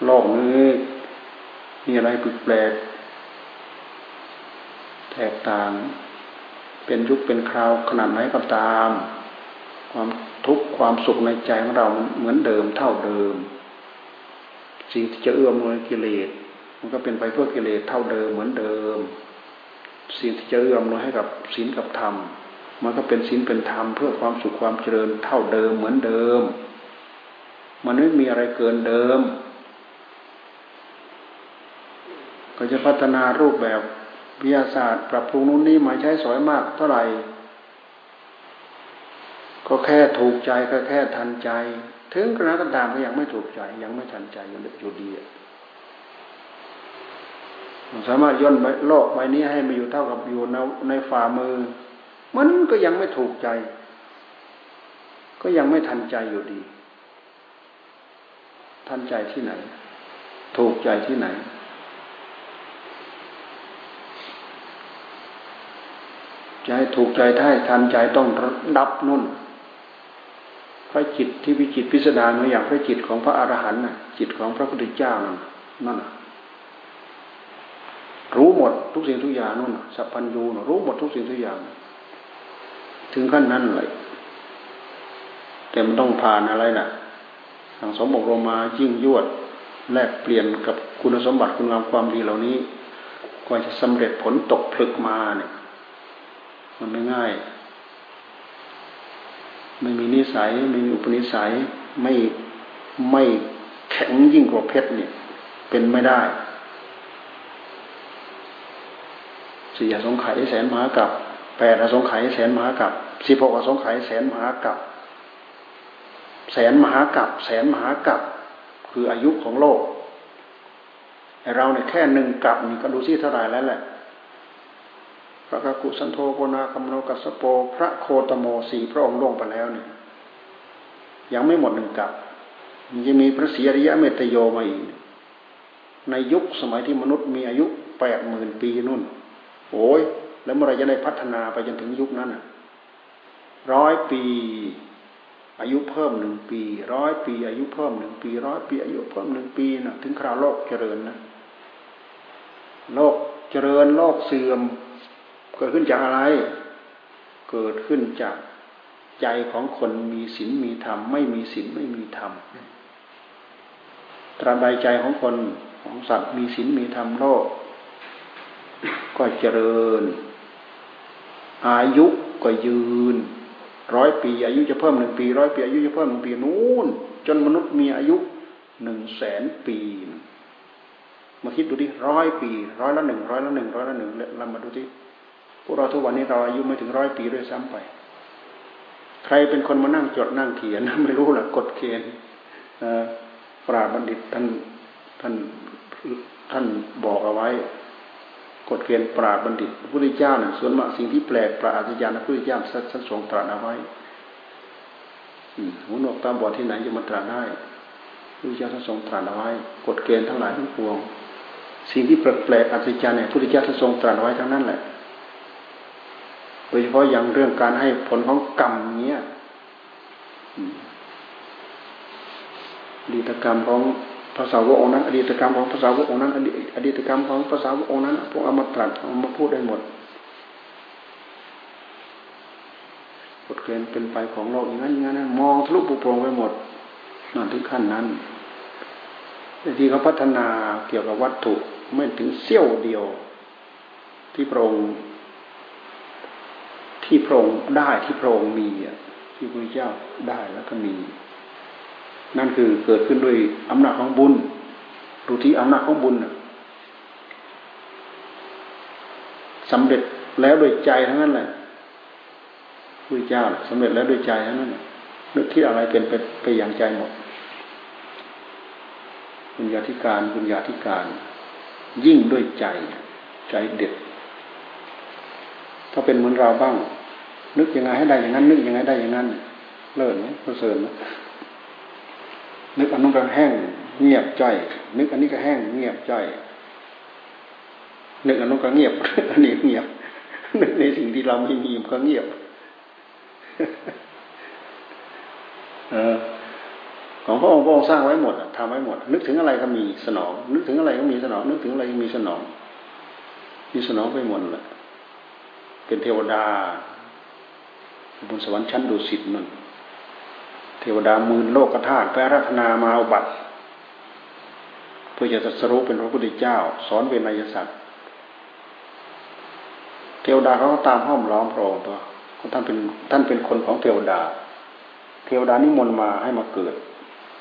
โลกนี้มีอะไรแปลก แตกต่าง เป็นยุคเป็นคราวขนาดไหนก็ตาม ความทุกข์ความสุขในใจของเราเหมือนเดิมเท่าเดิม สิ่งที่จะเอื้อมหน่วยกิเลส มันก็เป็นไปเพื่อกิเลสเท่าเดิมเหมือนเดิมสิ่งที่จะเอื้อมนวยให้กับศีลกับธรรม มันก็เป็นศีลเป็นธรรมเพื่อความสุขความเจริญเท่าเดิมเหมือนเดิม มันไม่มีอะไรเกินเดิม ก็จะพัฒนารูปแบบวิทยาศาสตร์ ปรับปรุงนู้นนี่มาใช้สอยมากเท่าไหร่ ก็แค่ถูกใจก็แค่ทันใจ ถึงกระนั้นก็ตามก็ยังไม่ถูกใจยังไม่ทันใจยังอยู่ดี สามารถย่นโลกใบนี้ให้มาอยู่เท่ากับอยู่ในในฝ่ามือ มันก็ยังไม่ถูกใจ ก็ยังไม่ทันใจอยู่ดี ทันใจที่ไหน ถูกใจที่ไหนจะให้ถูกใจท่ายทันใจต้องดับนุ่นพระจิตที่วิจิตพิสดารอย่างพระจิตของพระอรหันต์จิตของพระพุทธเจ้านั่นนั่น รู้หมดทุกสิ่งทุกอย่างนู่นสัพพัญญูรู้หมดทุกสิ่งทุกอย่าง ถึงขั้นนั้นเลยแต่มันต้องผ่านอะไรน่ะสังสมบรมมายิ่งยวดแลกเปลี่ยนกับคุณสมบัติคุณงามความดีเหล่านี้กว่าจะสำเร็จผลตกผลึกมาเนี่ย มันไม่ง่าย ไม่มีนิสัย ไม่มีอุปนิสัย ไม่ไม่แข็งยิ่งกว่าเพชรเนี่ย เป็นไม่ได้ สี่อสงไขยแสนมหากับแปดอสงไขยแสนมหากับสิบหกอสงไขยแสนมหากับแสนมหากับแสนมหากับคืออายุของโลกไอเราเนี่ยแค่หนึ่งกับนี่ก็ดูซิเท่าไรแล้วแหละพระกกุสันโธโกนาคัมโนกัสโป พระโคตโมสีพระองค์ล่วงไปแล้วเนี่ยยังไม่หมดหนึ่งกับมันจะมีพระศรีอริยะเมตโยมาอีก ในยุคสมัยที่มนุษย์มีอายุแปดหมื่นปีนู่น โอ้ยแล้วเมื่อไรจะได้พัฒนาไปจนถึงยุคนั้นร้อยปี อายุเพิ่มหนึ่งปีร้อยปีอายุเพิ่มหนึ่งปีร้อยปีอายุเพิ่มหนึ่งปีนะถึงคราวโลกเจริญนะโลกเจริญโลกเสื่อม เกิดขึ้นจากอะไร เกิดขึ้นจากใจของคนมีศีลมีธรรมไม่มีศีลไม่มีธรรมตราบใดใจของคนของสัตว์มีศีลมีธรรมโลก ก็เจริญ อายุก็ยืนร้อยปี อายุจะเพิ่มหนึ่งปีร้อยปีอายุจะเพิ่มหนึ่งปีนู่น จนมนุษย์มีอายุหนึ่งแสนปีมาคิดดูดิร้อยปีร้อยละหนึ่งร้อยละหนึ่งร้อยละหนึ่งเรามาดูดิพวกเราทุกวันนี้เราอายุไม่ถึงร้อยปีด้วยซ้ำไป ใครเป็นคนมานั่งจดนั่งเขียนไม่รู้หรอกกฎเกณฑ์ปราบัณฑิตท่านท่านท่านบอกเอาไว้ กฎเกณฑ์ปราดบัณฑิตพระพุทธเจ้าเนี่ยส่วนมากสิ่งที่แปลกประหลาดญาณพระพุทธเจ้าสัทรงตรัสเอาไว้หูหนวกตาบอดที่ไหนจะมาตรัสได้พระพุทธเจ้าท่านทรงตรัสเอาไว้ กฎเกณฑ์ทั้งหลายทั้งปวง สิ่งที่แปลกปลกอัศจรรย์เนี่ยพระพุทธเจ้าท่านทรงตรัสไว้ทั้งนั้นแหละ โดยเฉพาะอย่างเรื่องการให้ผลของกรรมเนี้ยดีตกรรมของ ภาษาวกองนั้น อดีตกรรมของภาษาวกองนั้น อดีตกรรมของภาษาวกองนั้น พวกเอามาตรัสเอามาพูดได้หมดกฎเกณฑ์เป็นไปของโลกอย่างนั้นอย่างนั้นมองทะลุปุโปรงไปหมดนั่นถึงขั้นนั้นแต่ที่เขาพัฒนาเกี่ยวกับวัตถุไม่ถึงเสี้ยวเดียว ที่พระองค์ที่พระองค์ได้ที่พระองค์มีที่พระเจ้าได้แล้วก็มี นั่นคือเกิดขึ้นด้วยอำนาจของบุญดูที่อำนาจของบุญสำเร็จแล้วด้วยใจทั้งนั้นแหละพระเจ้าสำเร็จแล้วด้วยใจทั้งนั้นนึกคิดอะไรเป็นไปไปอย่างใจหมดบุญญาธิการบุญญาธิการ ยิ่งด้วยใจ ใจเด็ด ถ้าเป็นเหมือนเราบ้าง นึกยังไงให้ได้อย่างนั้น นึกยังไงได้อย่างนั้น เลิศไหมประเสริฐไหม นึกอันนู้นก็แห้งเงียบใจนึกอันนี้ก็แห้งเงียบใจนึกอันนู้นก็เงียบอันนี้เงียบนึกในสิ่งที่เราไม่มีมันก็เงียบเออของพระองค์พระองค์สร้างไว้หมดทำไว้หมด นึกถึงอะไรก็มีสนอง นึกถึงอะไรก็มีสนอง นึกถึงอะไรก็มีสนอง มีสนองไปหมดแหละเป็นเทวดาบนสวรรค์ชั้นดุสิตนั่น เทวดามืนโลกธาตุแปรรัตนามาอุบัติ เพื่อจะตรัสรู้เป็นพระพุทธเจ้า สอนเวนนายสัตว์เทวดาเขาก็ตามห้อมล้อมพระองค์ตัวท่านเป็นท่านเป็นคนของเทวดา เทวดานิมนต์มาให้มาเกิด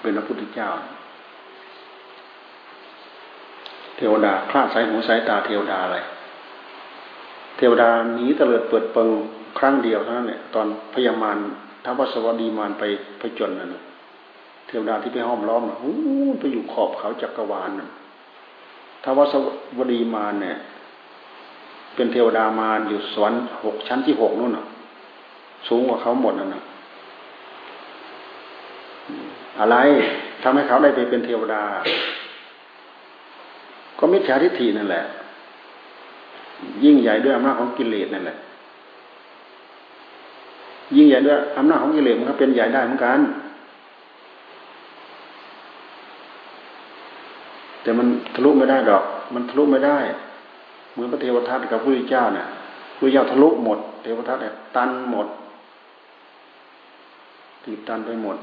เป็นพระพุทธเจ้า เทวดาคลาดสายหูสายตาเทวดาอะไร เทวดาหนีเตลิดเปิดเปิงครั้งเดียวเท่านั้นเนี่ยตอนพยามาร ท้าวสวัสดีมารไปไปจนนั่นเทวดาที่ไปห้อมล้อมโอ้ไปอยู่ขอบเขาจักรวาลนั่นท้าวสวัสดีมารเนี่ย เป็นเทวดามารอยู่สวรรค์หกชั้นที่หกนู่นน่ะ สูงกว่าเขาหมดนั่นนะอะไรทำให้เขาได้ไปเป็นเทวดา ก็มิจฉาทิฏฐินั่นแหละ ยิ่งใหญ่ด้วยอำนาจของกิเลสนั่นแหละ ยิ่งใหญ่ด้วยอำนาจของกิเลสมันก็เป็นใหญ่ได้เหมือนกัน แต่มันทะลุไม่ได้ดอก มันทะลุไม่ได้ เหมือนพระเทวทัตกับพระพุทธเจ้าเนี่ยพระเจ้าทะลุหมด เทวทัตเนี่ยตันหมดตีบตันไปหมด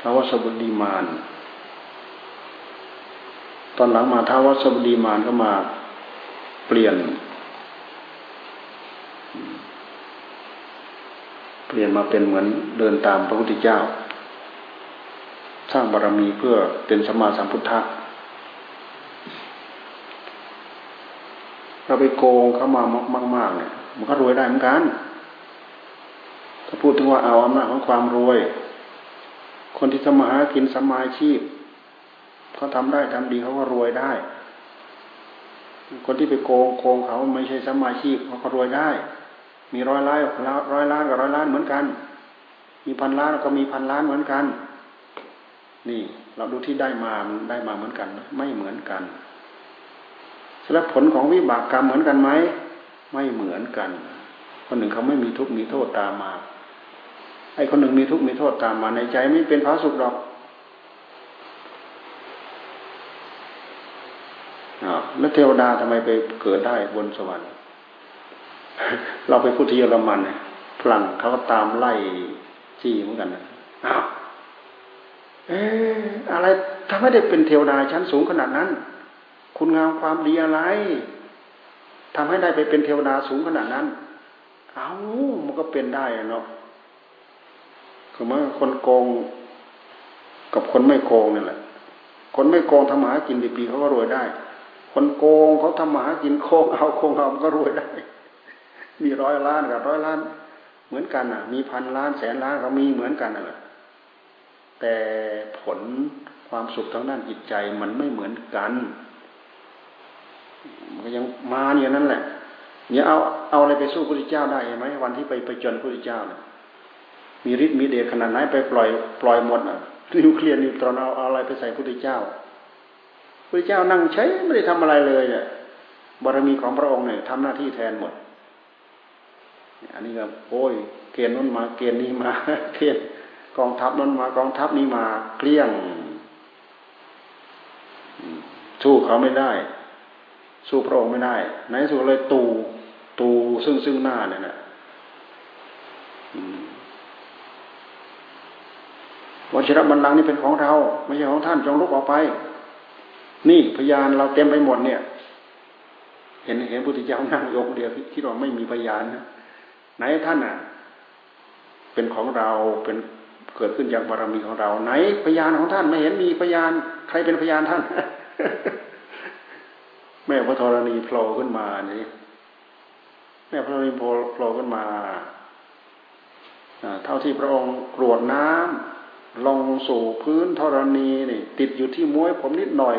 ท้าวสบุดีมาน ตอนหลังมาท้าวสบุดีมานก็มาเปลี่ยน เปลี่ยนมาเป็นเหมือนเดินตามพระพุทธเจ้า สร้างบารรมีเพื่อเป็นสมมาสัมพุทธะเราไปโกงเขามามากๆเนี่ยมันก็รวยได้เหมือนกันถ้าพูดถึงว่าเอาอำนาจของความรวย คนที่ทำมาหากินสมาชีพเขาทำได้ทำดีเขาก็รวยได้ คนที่ไปโกงโกงเขาไม่ใช่สมาชีพเขาก็รวยได้ มีร้อยล้านร้อยล้านกับร้อยล้านเหมือนกัน มีพันล้านก็มีพันล้านเหมือนกัน นี่ เราดูที่ได้มามันได้มาเหมือนกัน ไม่เหมือนกันแล้วผลของวิบากกรรมเหมือนกันไหมไม่เหมือนกันคนหนึ่งเขาไม่มีทุกข์มีโทษตามมาไอ้คนหนึ่งมีทุกข์มีโทษตามมาในใจไม่เป็นพระสุขดอกแล้วเทวดาทำไมไปเกิดได้บนสวรรค์ เราไปพูดที่เยอรมันฝรั่งเขาก็ตามไล่จี้เหมือนกันนะอ้าวเอ๊อะไรทำให้ได้เป็นเทวดาชั้นสูงขนาดนั้น คุณงามความดีอะไรทำให้ได้ไปเป็นเทวดาสูงขนาดนั้น เอามันก็เป็นได้เนาะคือเมื่อคนโกงกับคนไม่โกงนี่แหละ คนไม่โกงทำมาหากินดีๆเขาก็รวยได้ คนโกงเขาทำมาหากินโกงเอาโกงเอามันก็รวยได้ มีร้อยล้านกับร้อยล้าน เหมือนกันอะ มีพันล้านแสนล้านเขามีเหมือนกันอะแต่ผลความสุขทางด้านจิตใจมันไม่เหมือนกันมันก็ยังมาเนี่ยนั่นแหละเนี่ยเอาเอาอะไรไปสู้พระพุทธเจ้าได้ไหมวันที่ไปไปจนพระพุทธเจ้าเนี่ยมีฤทธิ์มีเดชขนาดไหนไปปล่อยปล่อยหมดอะนิวเคลียร์นิวตรอนเอาอะไรไปใส่พระพุทธเจ้าพระพุทธเจ้านั่งใช้ไม่ได้ทำอะไรเลยเนี่ยบารมีของพระองค์เนี่ยทำหน้าที่แทนหมด อันนี้ก็โอ้ยเกณฑ์นู้นมาเกณฑ์นี้มาเกณฑ์กองทัพนั้นมากองทัพนี้มาเกลี้ยงสู้เขาไม่ได้ สู้พระองค์ไม่ได้ในสุดเลยตูตูซึ่งซึ่งหน้าเนี่ยนะวัชรบัลลังก์นี่เป็นของเรา ไม่ใช่ของท่านจงลุกออกไป นี่พยานเราเต็มไปหมดเนี่ย เห็นเห็นพุทธเจ้านั่งยกเดียวคิดว่าไม่มีพยานนะ ไหนท่านอะ เป็นของเราเป็นเกิดขึ้นจากบารมีของเรา ไหนพยานของท่านไม่เห็นมีพยาน ใครเป็นพยานท่าน แม่พระธรณีโผล่ขึ้นมานี่แม่พระธรณีโผล่ขึ้นมาเท่าที่พระองค์กรวดน้ำลงสู่พื้นธรณีนี่ ติดอยู่ที่ม้วยผมนิดหน่อย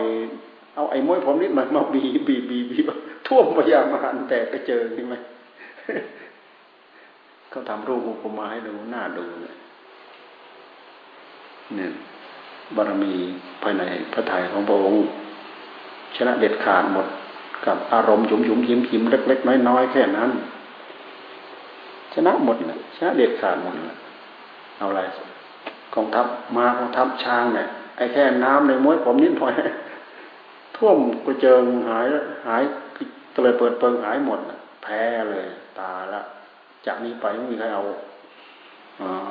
เอาไอ้ม้วยผมนิดหน่อยมาบีบีบีบีท่วมพยามารแต่ก็เจอใช่ไหม เขาทำรูปอุปมาให้ดูหน้าดูเนี่ยเนี่ยบารมีภายในพระทัยของพระองค์ชนะเด็ดขาดหมดกับอารมณ์หยุมหยุมยิ้มยิ้มเล็ก ๆ น้อยๆแค่นั้น ชนะหมดเลยชนะเด็ดขาดหมดเลยเอาอะไรกองทัพมากองทัพช้างเนี่ยไอ้แค่น้ำในม้วยผมนิดหน่อยท่วมกระเจิงหายหายก็เลยเปิดเปิงหายหมดแพ้เลย ตาละ จากนี้ไปไม่มีใครเอา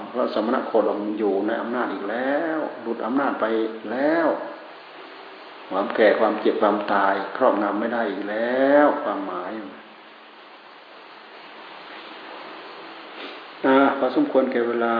เพราะสมณะโคดมอยู่ในอำนาจอีกแล้วหลุดอำนาจไปแล้วความแก่ความเจ็บความตาย ครอบงำไม่ได้อีกแล้ว ความหมายอ่าพอสมควรแก่เวลา